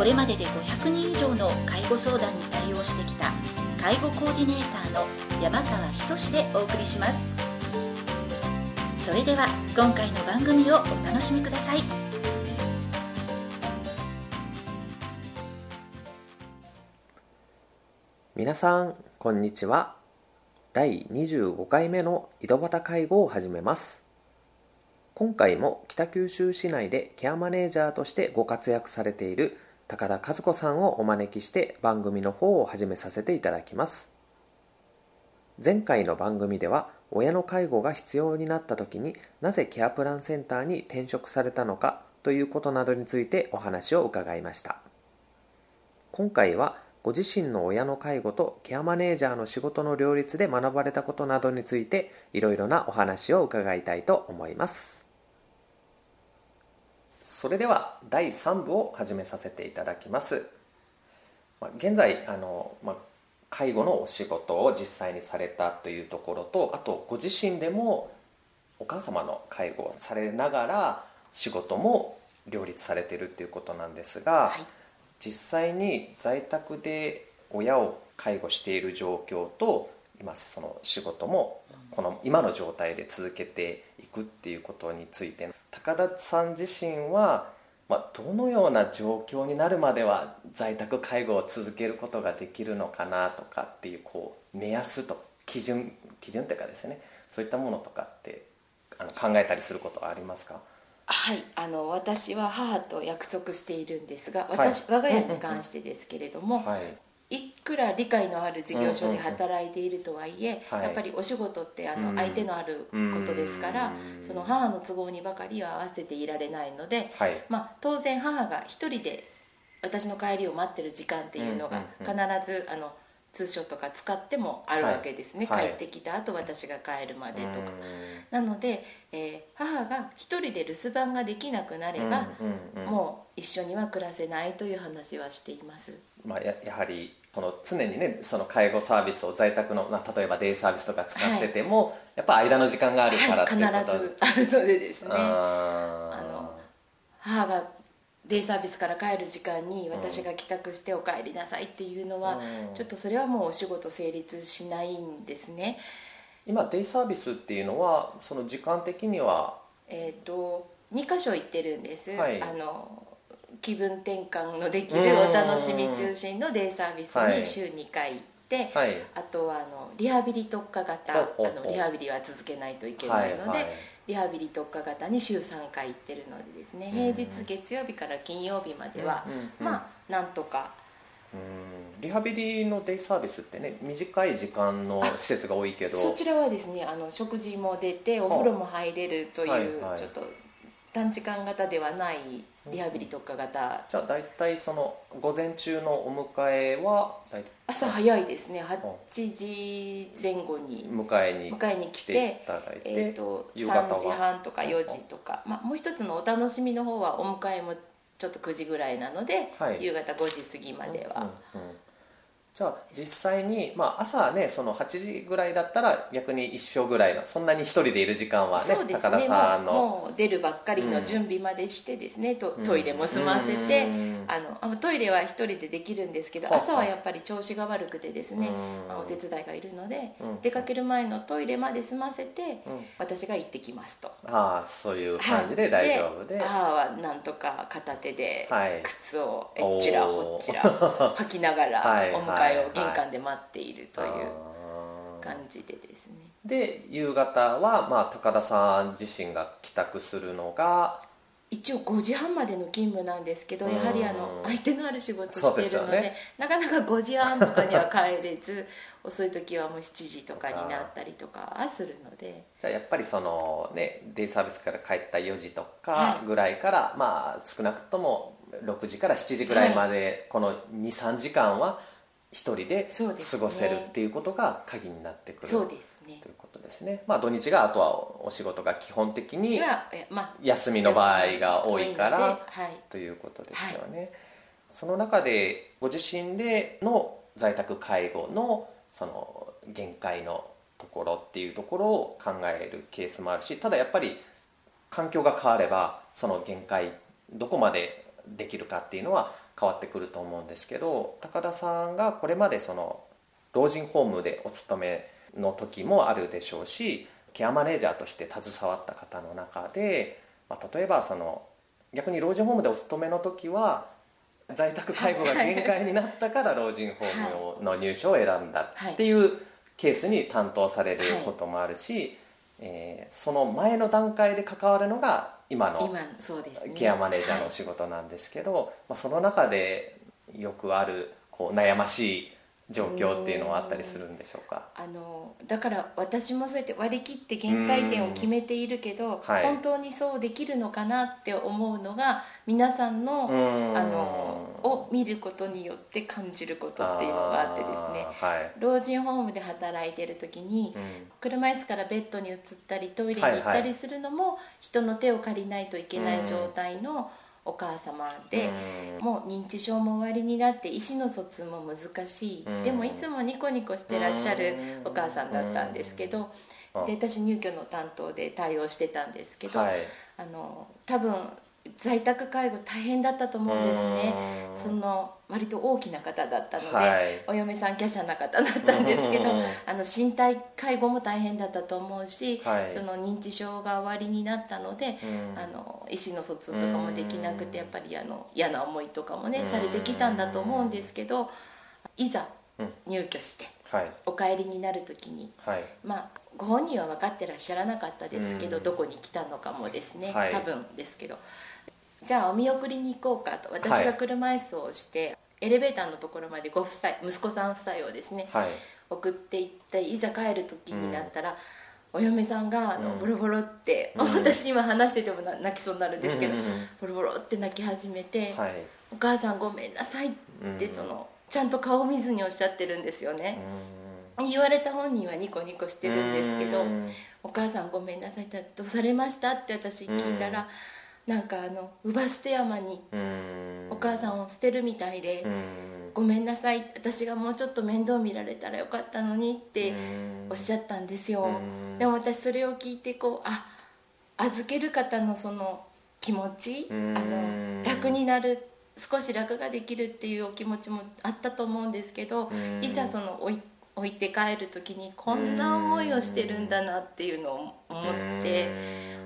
これまでで500人以上の介護相談に対応してきた介護コーディネーターの山川仁でお送りします。それでは今回の番組をお楽しみください。皆さんこんにちは。第25回目の井戸端介護を始めます。今回も北九州市内でケアマネージャーとしてご活躍されている高田和子さんをお招きして番組の方を始めさせていただきます。前回の番組では親の介護が必要になった時になぜケアプランセンターに転職されたのかということなどについてお話を伺いました。今回はご自身の親の介護とケアマネージャーの仕事の両立で学ばれたことなどについていろいろなお話を伺いたいと思います。それでは第3部を始めさせていただきます。現在あの、まあ、介護のお仕事を実際にされたというところとあとご自身でもお母様の介護をされながら仕事も両立されているっていうことなんですが、はい。実際に在宅で親を介護している状況と今その仕事もこの今の状態で続けていくっていうことについて高田さん自身は、まあ、どのような状況になるまでは在宅介護を続けることができるのかなとかっていうこう目安と基準基準っていうかですねそういったものとかってあの考えたりすることはありますか？はいあの私は母と約束しているんですが私、はい、我が家に関してですけれども、はい、いくら理解のある事業所で働いているとはいえ、やっぱりお仕事ってあの相手のあることですから、その母の都合にばかりは合わせていられないので、まあ、当然母が一人で私の帰りを待ってる時間っていうのが必ずあの通所とか使ってもあるわけですね、はい、帰ってきた後私が帰るまでとか。なので、えー、母が一人で留守番ができなくなれば、もう一緒には暮らせないという話はしています、まあ、ややはりその常にねその介護サービスを在宅の、まあ、例えばデイサービスとか使ってても、はい、やっぱ間の時間があるからっていうことは、い、必ず。あるのでですね。あの母がデイサービスから帰る時間に私が帰宅してお帰りなさいっていうのは、ちょっとそれはもうお仕事成立しないんですね。今デイサービスっていうのはその時間的には？えっ、と2箇所行ってるんです、はい、あの気分転換のできるお楽しみ中心のデイサービスに週2回行って、はい、あとはあのリハビリ特化型あのリハビリは続けないといけないので、はいはい。リハビリ特化型に週3回行ってるのでですね平日月曜日から金曜日までは、まあなんとか。うん。リハビリのデイサービスってね短い時間の施設が多いけど。そちらはですねあの食事も出てお風呂も入れるという、ちょっと短時間型ではないリハビリ特化型。じゃあ大体その午前中のお迎えは朝早いですね。8時前後に。迎えに迎えに来てえーと、と3時半とか4時とか、まあ、もう一つのお楽しみの方はお迎えもちょっと9時ぐらいなので、はい、夕方5時過ぎまでは、うんうんうんじゃあ実際に、まあ、朝ねその8時ぐらいだったら逆に一緒ぐらいのそんなに一人でいる時間はねね。高田さんの。もう出るばっかりの準備までしてですね、うん、トイレも済ませて、うん、あのトイレは一人でできるんですけど朝はやっぱり調子が悪くてですね、うん、お手伝いがいるので、出かける前のトイレまで済ませて、私が行ってきますと。ああそういう感じで大丈夫で,、母はなんとか片手で靴をえっちらほっちら 履きながらお迎ええを玄関で待ってい。るという感じでですねで夕方は、まあ、高田さん自身が帰宅するのが一応5時半までの勤務なんですけどやはりあの相手のある仕事しているので、ね、なかなか5時半とかには帰れず遅い時はもう7時とかになったりとかはするので。じゃあやっぱりそのねデイサービスから帰った4時とかぐらいから、はい、まあ少なくとも6時から7時ぐらいまで、この23時間は一人で過ごせるっていうことが鍵になってくるそうですね。ということですね。まあ土日があとはお仕事が基本的に休みの場合が多いからということですよね、その中でご自身での在宅介護のその限界のところっていうところを考えるケースもあるしただやっぱり環境が変わればその限界どこまでできるかっていうのは変わってくると思うんですけど高田さんがこれまでその老人ホームでお勤めの時もあるでしょうしケアマネージャーとして携わった方の中で、まあ、例えばその逆に老人ホームでお勤めの時は在宅介護が限界になったから老人ホームの入所を選んだっていうケースに担当されることもあるし、えー、その前の段階で関わるのが今のケアマネージャーのお仕事なんですけど、はい、まあ、その中でよくあるこう悩ましい状況っていうのはあったりするんでしょうか？あのだから私もそうやって割り切って限界点を決めているけど、はい、本当にそうできるのかなって思うのが皆さんのあのを見ることによって感じることっていうのがあってですね、はい、老人ホームで働いてる時に、車椅子からベッドに移ったりトイレに行ったりするのも、人の手を借りないといけない状態の、お母様で、もう認知症も終わりになって意思の疎通も難しい、でもいつもニコニコしてらっしゃるお母さんだったんですけど、で私入居の担当で対応してたんですけど、はい、あの多分在宅介護大変だったと思うんですね。その割と大きな方だったので、はい、お嫁さん華奢な方だったんですけどあの身体介護も大変だったと思うし、はい、その認知症が終わりになったのであの意思の疎通とかもできなくてやっぱりあの嫌な思いとかもねされてきたんだと思うんですけどいざ入居して、はい、お帰りになる時に、まあご本人は分かってらっしゃらなかったですけどどこに来たのかもですね、多分ですけど。じゃあお見送りに行こうかと私が車椅子をして、はい、エレベーターのところまでご夫妻息子さん夫妻をですね、はい、送っていっていざ帰る時になったら、うん、お嫁さんがあの、ボロボロって、うん、私今話してても泣きそうになるんですけど、ボロボロって泣き始めて、はい、お母さんごめんなさい」ってそのちゃんと顔見ずにおっしゃってるんですよね。言われた本人はニコニコしてるんですけど「お母さんごめんなさい」って「どうされました?」って私聞いたら「なんかあの乳母捨て山にお母さんを捨てるみたいで「ごめんなさい私がもうちょっと面倒見られたらよかったのに」っておっしゃったんですよ。でも私それを聞いてこうあ預ける方のその気持ちあの楽になる少し楽ができるっていうお気持ちもあったと思うんですけどいざその置い置いて帰る時にこんな思いをしてるんだなっていうのを思って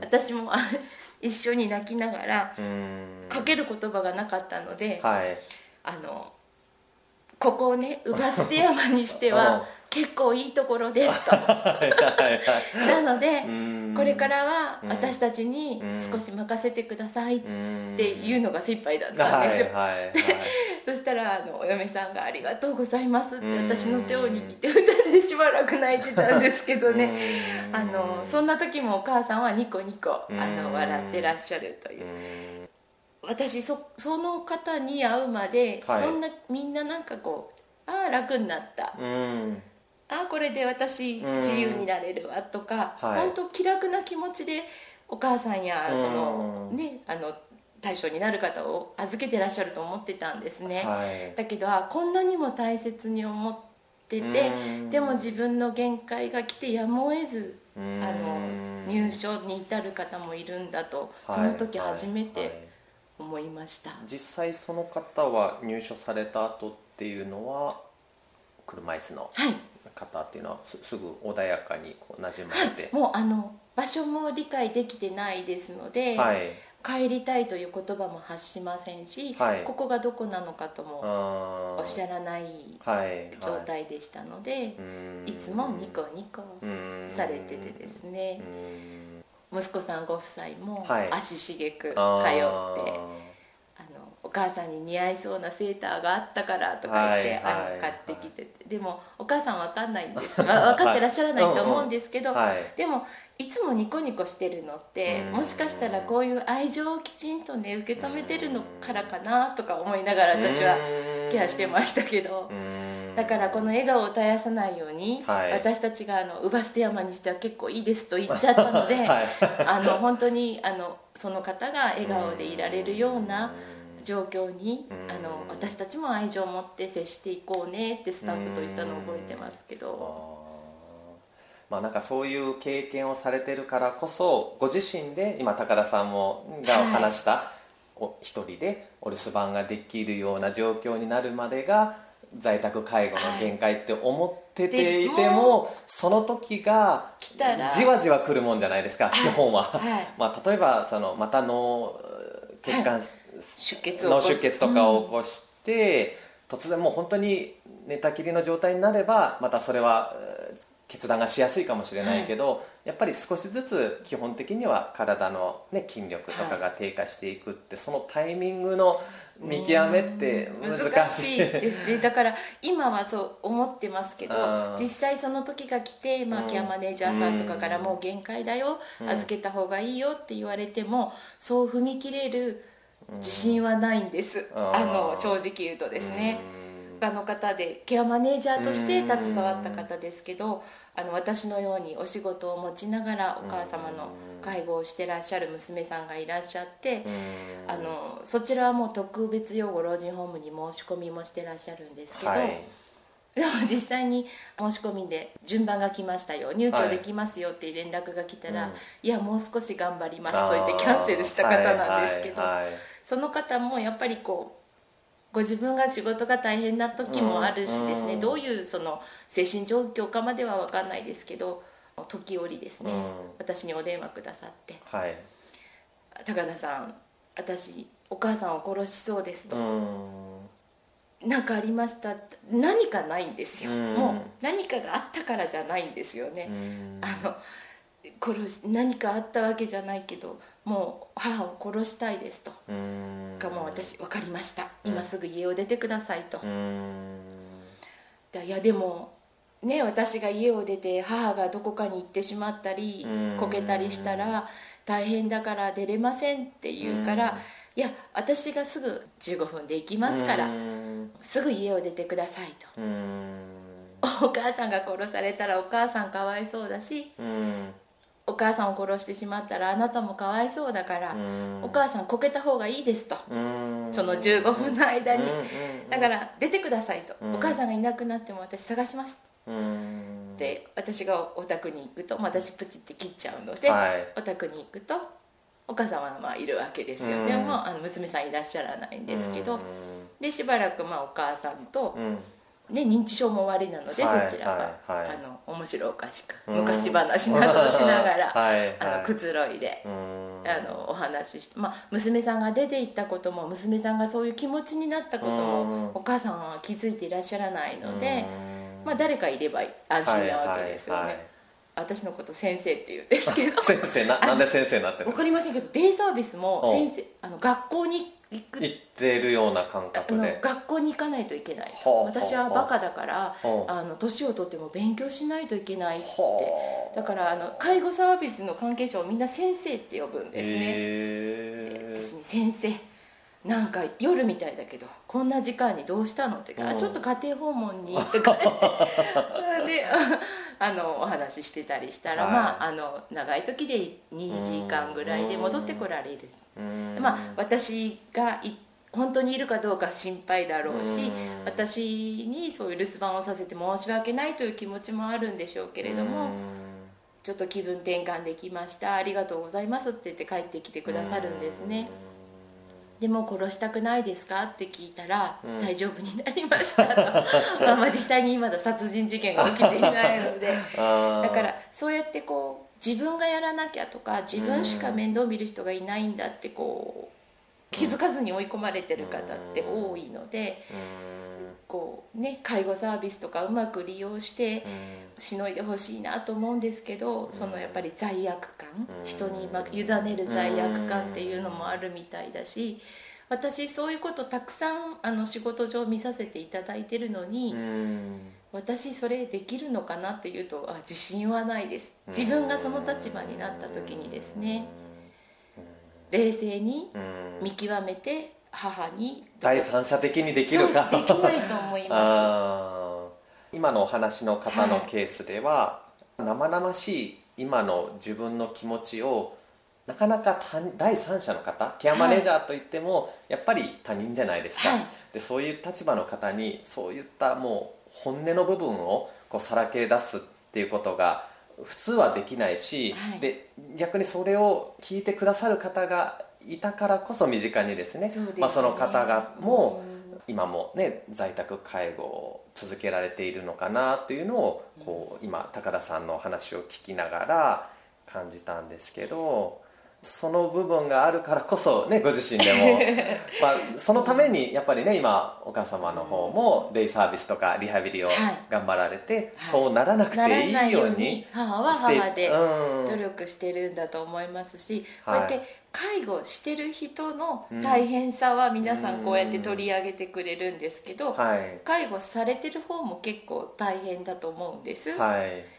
私も一緒に泣きながらかける言葉がなかったので、はい、あのここをね乳母捨て山にしては 結構いいところですと。なのでこれからは私たちに少し任せてくださいっていうのが精一杯だったんですよ、はいはいはい、そしたらあのお嫁さんが「ありがとうございます」って私の手を握って2人でしばらく泣いてたんですけどね。あのそんな時もお母さんはニコニコあの笑ってらっしゃるという。私そその方に会うまで、はい、そんなみんななんかこうああ楽になった、うん。あこれで私自由になれるわとか、うん、本当気楽な気持ちでお母さんやその、ねあの対象になる方を預けてらっしゃると思ってたんですね、はい、だけどあこんなにも大切に思っててでも自分の限界が来てやむを得ずあの入所に至る方もいるんだとその時初めて思いました、実際その方は入所された後っていうのは車椅子の、はい。方っていうのはすぐ穏やかにこう馴染まれて、はい、もうあの場所も理解できてないですので、はい、帰りたいという言葉も発しませんし、はい、ここがどこなのかともおっしゃらない状態でしたので、い。つもニコニコされててですね。息子さんご夫妻も足しげく通って。お母さんに似合いそうなセーターがあったからとか言って、はい、あの買ってきててでもお母さん分かんないんです。分かってらっしゃらないと思うんですけど、はい、でもいつもニコニコしてるのってもしかしたらこういう愛情をきちんとね受け止めてるのからかなとか思いながら私はケアしてましたけどだからこの笑顔を絶やさないように、はい、私たちがあの乳母捨て山にしては結構いいですと言っちゃったので、はい、あの本当にあのその方が笑顔でいられるような状況にあの私たちも愛情を持って接していこうねってスタッフと言ったのを覚えてますけど。まあ、なんかそういう経験をされてるからこそご自身で今高田さんもが話した、はい、お一人でお留守番ができるような状況になるまでが在宅介護の限界って思ってていても、はい、その時がじわじわくるもんじゃないですか、基本は、はい、まあ、例えばそのまた脳血管、出血脳出血とかを起こして、うん、突然もう本当に寝たきりの状態になればまたそれは決断がしやすいかもしれないけど、はい、やっぱり少しずつ基本的には体の、ね、筋力とかが低下していくって、はい、そのタイミングの見極めって難しいですね。だから今はそう思ってますけど実際その時が来て、まあ、ケアマネージャーさんとかからもう限界だよ、預けた方がいいよって言われてもそう踏み切れる自信はないんです、あの正直言うとですね。家の方でケアマネージャーとして携わった方ですけどあの私のようにお仕事を持ちながらお母様の介護をしてらっしゃる娘さんがいらっしゃってあのそちらはもう特別養護老人ホームに申し込みもしてらっしゃるんですけど、はい、でも実際に申し込みで順番が来ましたよ入居できますよっていう連絡が来たら、はい、いやもう少し頑張りますと言ってキャンセルした方なんですけど、はい、その方もやっぱりこうご自分が仕事が大変な時もあるしですね、うん、どういうその精神状況かまでは分かんないですけど時折ですね、うん、私にお電話くださって「はい、高田さん私お母さんを殺しそうです」と。何かありました何かないんですよ、もう何かがあったからじゃないんですよね、あの殺し何かあったわけじゃないけどもう母を殺したいですと。がもう私分かりました。今すぐ家を出てくださいと。いやでもね私が家を出て母がどこかに行ってしまったりこけたりしたら大変だから出れませんって言うからいや私がすぐ15分で行きますからすぐ家を出てくださいと。お母さんが殺されたらお母さんかわいそうだしお母さんを殺してしまったらあなたもかわいそうだからお母さんこけた方がいいですとその15分の間に。だから出てくださいと。お母さんがいなくなっても私探します。で私がお宅に行くと私プチって切っちゃうので、はい、お宅に行くとお母様はまあいるわけですよ。でもあの娘さんいらっしゃらないんですけどでしばらくまあお母さんとね、認知症も終わりなので、はい、そちらは、はい、あの面白おかしく昔話などをしながら、あのくつろいであのお話しして、まあ、娘さんが出て行ったことも娘さんがそういう気持ちになったこともお母さんは気づいていらっしゃらないので、まあ、誰かいれば安心なわけですよね。私のこと先生って言うんですけど。先生ななんで先生になってるん分か？りませんけどデイサービスも先生あの学校に行く。行ってるような感覚で。学校に行かないといけない。私はバカだからあの年を取っても勉強しないといけないってだからあの介護サービスの関係者をみんな先生って呼ぶんですね。私に先生なんか夜みたいだけどこんな時間にどうしたのってか、うん、ちょっと家庭訪問にって帰って。であのお話ししてたりしたら、はい、まああの長い時で2時間ぐらいで戻ってこられる。まあ私が本当にいるかどうか心配だろうし私にそういう留守番をさせて申し訳ないという気持ちもあるんでしょうけれどもちょっと気分転換できました。ありがとうございますって言って帰ってきてくださるんですねでも殺したくないですか？って聞いたら、うん、大丈夫になりましたと。まあ実際にまだ殺人事件が起きていないので。だからそうやってこう自分がやらなきゃとか自分しか面倒見る人がいないんだってこう気づかずに追い込まれてる方って多いのでこうね介護サービスとかうまく利用してしのいでほしいなと思うんですけどそのやっぱり罪悪感人に委ねる罪悪感っていうのもあるみたいだし私そういうことたくさんあの仕事上見させていただいてるのに私それできるのかなっていうとあ自信はないです。自分がその立場になった時にですね。冷静に見極めて母に第三者的にできるかと。できないと思います。今のお話の方のケースでは、はい、生々しい今の自分の気持ちをなかなか第三者の方ケアマネージャーといっても、はい、やっぱり他人じゃないですか、はい、でそういう立場の方にそういったもう本音の部分をこうさらけ出すっていうことが普通はできないし、はい、で逆にそれを聞いてくださる方がいたからこそ身近にですねそ、ね、まあ、その方がも今もね在宅介護を続けられているのかなというのをこう今高田さんの話を聞きながら感じたんですけどその部分があるからこそねご自身でも、まあ、そのためにやっぱりね今お母様の方もデイサービスとかリハビリを頑張られて、はい、そうならなくていいように母は母で努力してるんだと思いますし、こうやって介護してる人の大変さは皆さんこうやって取り上げてくれるんですけど、介護されてる方も結構大変だと思うんです。はい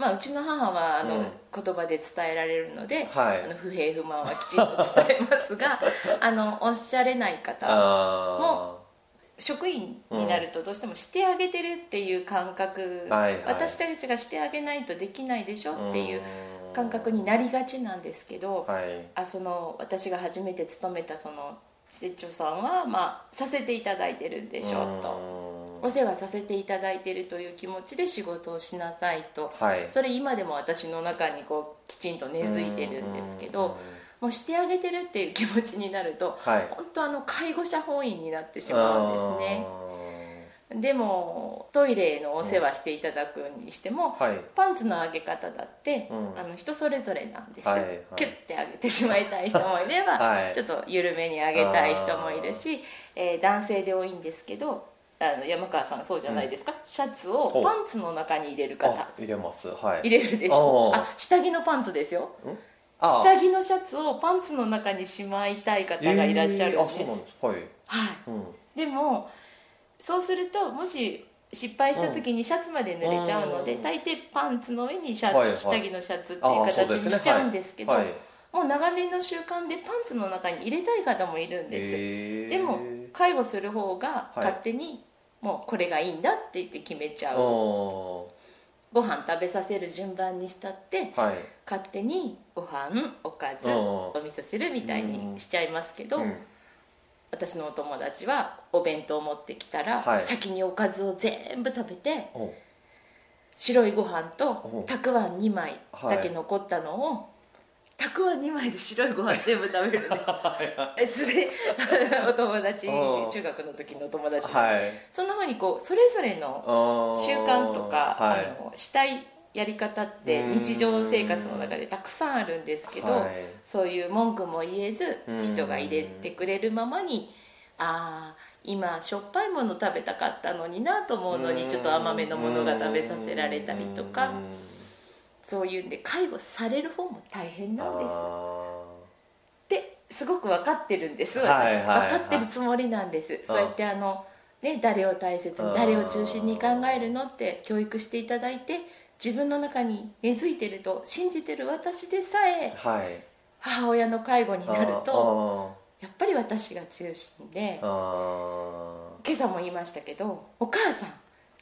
まあ、うちの母はあの、うん、言葉で伝えられるので、はい、あの不平不満はきちんと伝えますが あのおっしゃれない方も職員になるとどうしてもしてあげてるっていう感覚、うんはいはい、私たちがしてあげないとできないでしょっていう感覚になりがちなんですけど、はい、あその私が初めて勤めたその施設長さんは、まあ、させていただいてるんでしょうと。お世話させていただいているという気持ちで仕事をしなさいと、はい、それ今でも私の中にこうきちんと根付いてるんですけどもうしてあげてるっていう気持ちになると、はい、本当あの介護者本位になってしまうんですね。でもトイレのお世話していただくにしても、うん。はい、パンツの上げ方だって、うん、あの人それぞれなんですよ、はいはい、キュッて上げてしまいたい人もいれば、はい、ちょっと緩めに上げたい人もいるし、えー、男性で多いんですけどあの山川さんそうじゃないですか、うん、シャツをパンツの中に入れる方。入れます。はい。入れるでしょ？あ下着のパンツですよ。下着のシャツをパンツの中にしまいたい方がいらっしゃるんです、えー、です。はい、はい。うん、でもそうするともし失敗した時にシャツまで濡れちゃうので、うん、大抵パンツの上にシャツ、はいはい、下着のシャツっていう形にしちゃうんですけど、ね。はい、もう長年の習慣でパンツの中に入れたい方もいるんです、えー、でも介護する方が勝手にもうこれがいいんだって言って決めちゃう。ご飯食べさせる順番にしたって、はい、勝手にご飯おかずお味噌汁みたいにしちゃいますけど、うん、私のお友達はお弁当持ってきたら、はい、先におかずを全部食べて白いご飯とたくあん2枚だけ残ったのをたくあん2枚で白いご飯全部食べるんです。えそれ お友達中学の時のお友達、はい、そんなふうにこうそれぞれの習慣とか、はい、あのしたいやり方って日常生活の中でたくさんあるんですけど、はい、そういう文句も言えず人が入れてくれるままにああ今しょっぱいもの食べたかったのになと思うのにちょっと甘めのものが食べさせられたりとか。そういうんで介護される方も大変なんです。ってすごく分かってるんです。はいはい、分かってるつもりなんです。そうやってあの、ね、誰を大切に誰を中心に考えるのって教育していただいて自分の中に根付いてると信じてる私でさえ、はい、母親の介護になるとやっぱり私が中心で今朝も言いましたけどお母さん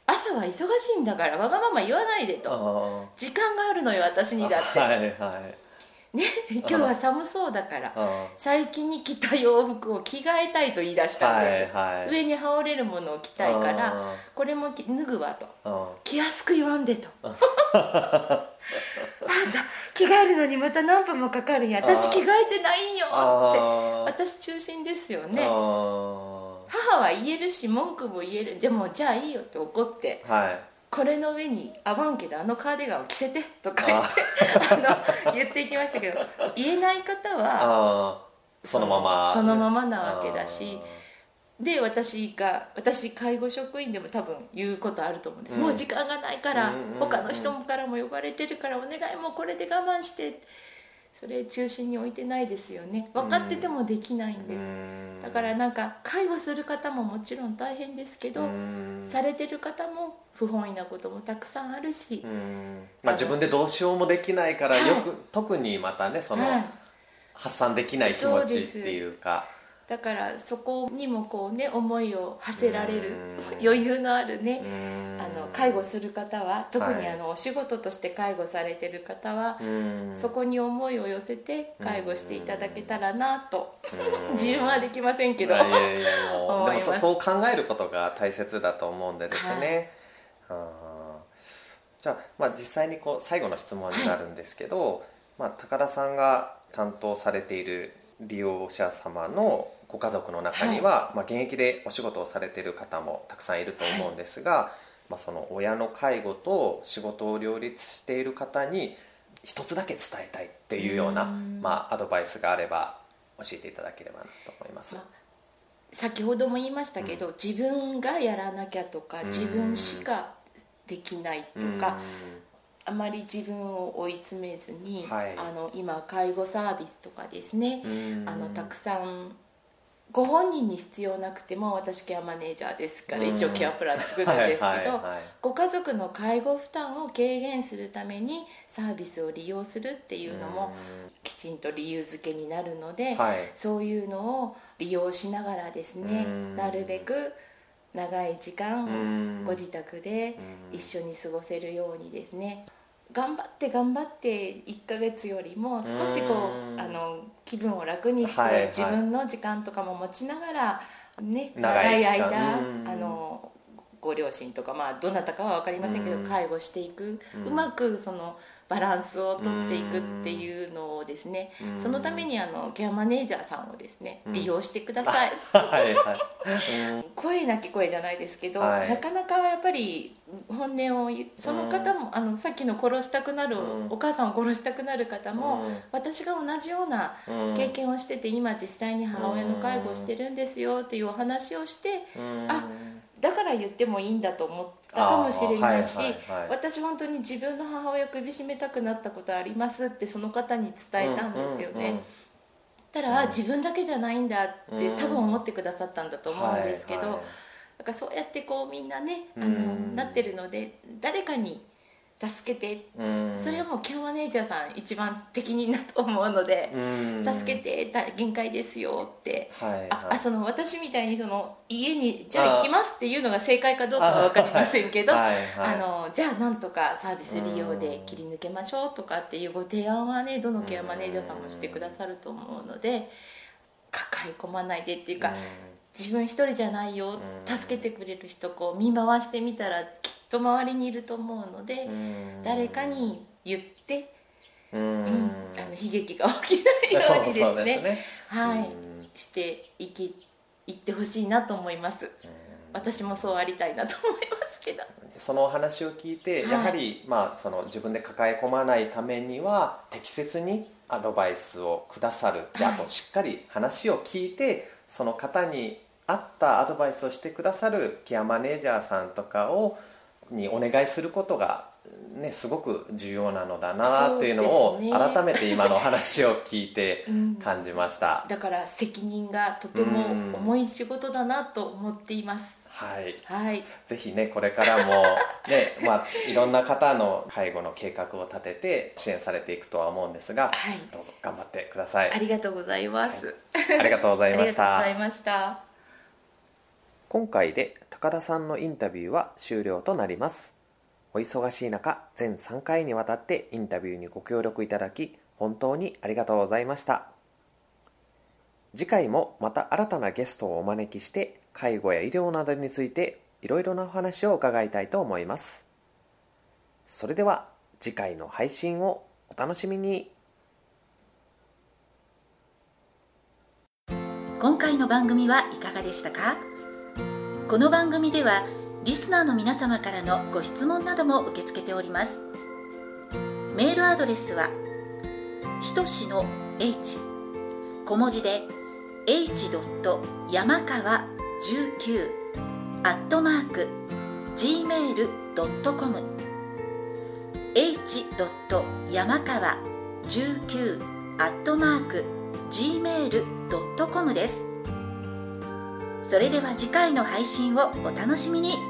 朝は忙しいんだからわがまま言わないでと。時間があるのよ私にだって。はいはい。ね、今日は寒そうだから最近に着た洋服を着替えたいと言い出したんです、はいはい、上に羽織れるものを着たいからこれも脱ぐわと。着やすく言わんでと。あんた着替えるのにまた何分もかかるんや。私着替えてないんよって。私中心ですよね母は言えるし文句も言える。でもじゃあいいよって怒って、はい、これの上に合わんけどあのカーディガンを着せてとか言って あの言っていきましたけど言えない方はそのまま。そのままなわけだしで私が私介護職員でも多分言うことあると思うんです、うん、もう時間がないから、他の人からも呼ばれてるからお願いもうこれで我慢してそれ中心に置いてないですよね。分かっててもできないんです。だからなんか介護する方ももちろん大変ですけどされてる方も不本意なこともたくさんあるし、まあ、自分でどうしようもできないからよく、はい、特にまたねその、発散できない気持ちっていうか。だからそこにもこうね思いを馳せられる余裕のあるねあの介護する方は特にあのお仕事として介護されてる方はそこに思いを寄せて介護していただけたらなと自分はできませんけどでもそう考えることが大切だと思うんでですね、はい、じゃあ,、まあ実際にこう最後の質問になるんですけど、はい、まあ、高田さんが担当されている利用者様のご家族の中には、はい、まあ、現役でお仕事をされている方もたくさんいると思うんですが、はい、まあ、その親の介護と仕事を両立している方に一つだけ伝えたいっていうようなまあ、アドバイスがあれば教えていただければなと思います。まあ先ほども言いましたけど、うん、自分がやらなきゃとか自分しかできないとか、あまり自分を追い詰めずに、はい、あの今介護サービスとかですねあのたくさんご本人に必要なくても私ケアマネージャーですから一応ケアプラン作るんですけどご家族の介護負担を軽減するためにサービスを利用するっていうのもきちんと理由付けになるので、はい、そういうのを利用しながらですねなるべく長い時間ご自宅で一緒に過ごせるようにですね頑張って頑張って1ヶ月よりも少しこうあの気分を楽にして、はいはい、自分の時間とかも持ちながらね長い間。あのご両親とかまあどなたかは分かりませんけど介護していく。うまくそのバランスをとっていくっていうのをですねそのためにあのケアマネージャーさんをですね利用してください。はいはい、声なき声じゃないですけど、はい、なかなかやっぱり本音をその方もあのさっきの殺したくなるお母さんを殺したくなる方も私が同じような経験をしてて今実際に母親の介護をしてるんですよっていうお話をしてあだから言ってもいいんだと思ったかもしれない。し、私本当に自分の母親首絞めたくなったことありますってその方に伝えたんですよね、たら、うん、自分だけじゃないんだって多分思ってくださったんだと思うんですけど、だからそうやってこうみんなねあの、うん、なってるので誰かに助けて、それはもうケアマネージャーさん一番適任だと思うので、助けて限界ですよって、はいはい、あその私みたいにその家にじゃあ行きますっていうのが正解かどうかは分かりませんけどあのじゃあなんとかサービス利用で切り抜けましょうとかっていうご提案はねどのケアマネージャーさんもしてくださると思うので抱え込まないでっていうか。自分一人じゃないよ助けてくれる人こう見回してみたらきっと周りにいると思うので誰かに言ってうん、あの悲劇が起きないようにですね、ね、はい。していきいってほしいなと思います。私もそうありたいなと思いますけど。そのお話を聞いて、はい、やはり、まあ、その自分で抱え込まないためには適切にアドバイスをくださる。で、あとしっかり話を聞いてその方に合ったアドバイスをしてくださるケアマネージャーさんとかをにお願いすることが、ね、すごく重要なのだなっていうのを改めて今の話を聞いて感じました、うん、だから責任がとても重い仕事だなと思っています、はい、はい、ぜひねこれからもね、まあ、いろんな方の介護の計画を立てて支援されていくとは思うんですが、はい、どうぞ頑張ってください。ありがとうございます、はい、ありがとうございました。ありがとうございました。今回で高田さんのインタビューは終了となります。お忙しい中全3回にわたってインタビューにご協力いただき本当にありがとうございました。次回もまた新たなゲストをお招きして介護や医療などについていろいろなお話を伺いたいと思います。それでは次回の配信をお楽しみに。今回の番組はいかがでしたか？この番組ではリスナーの皆様からのご質問なども受け付けておりますメールアドレスはひとしの h 小文字で h. 山川19アットマーク gmail.com h. 山川19アットマーク gmail.com ですそれでは次回の配信をお楽しみに。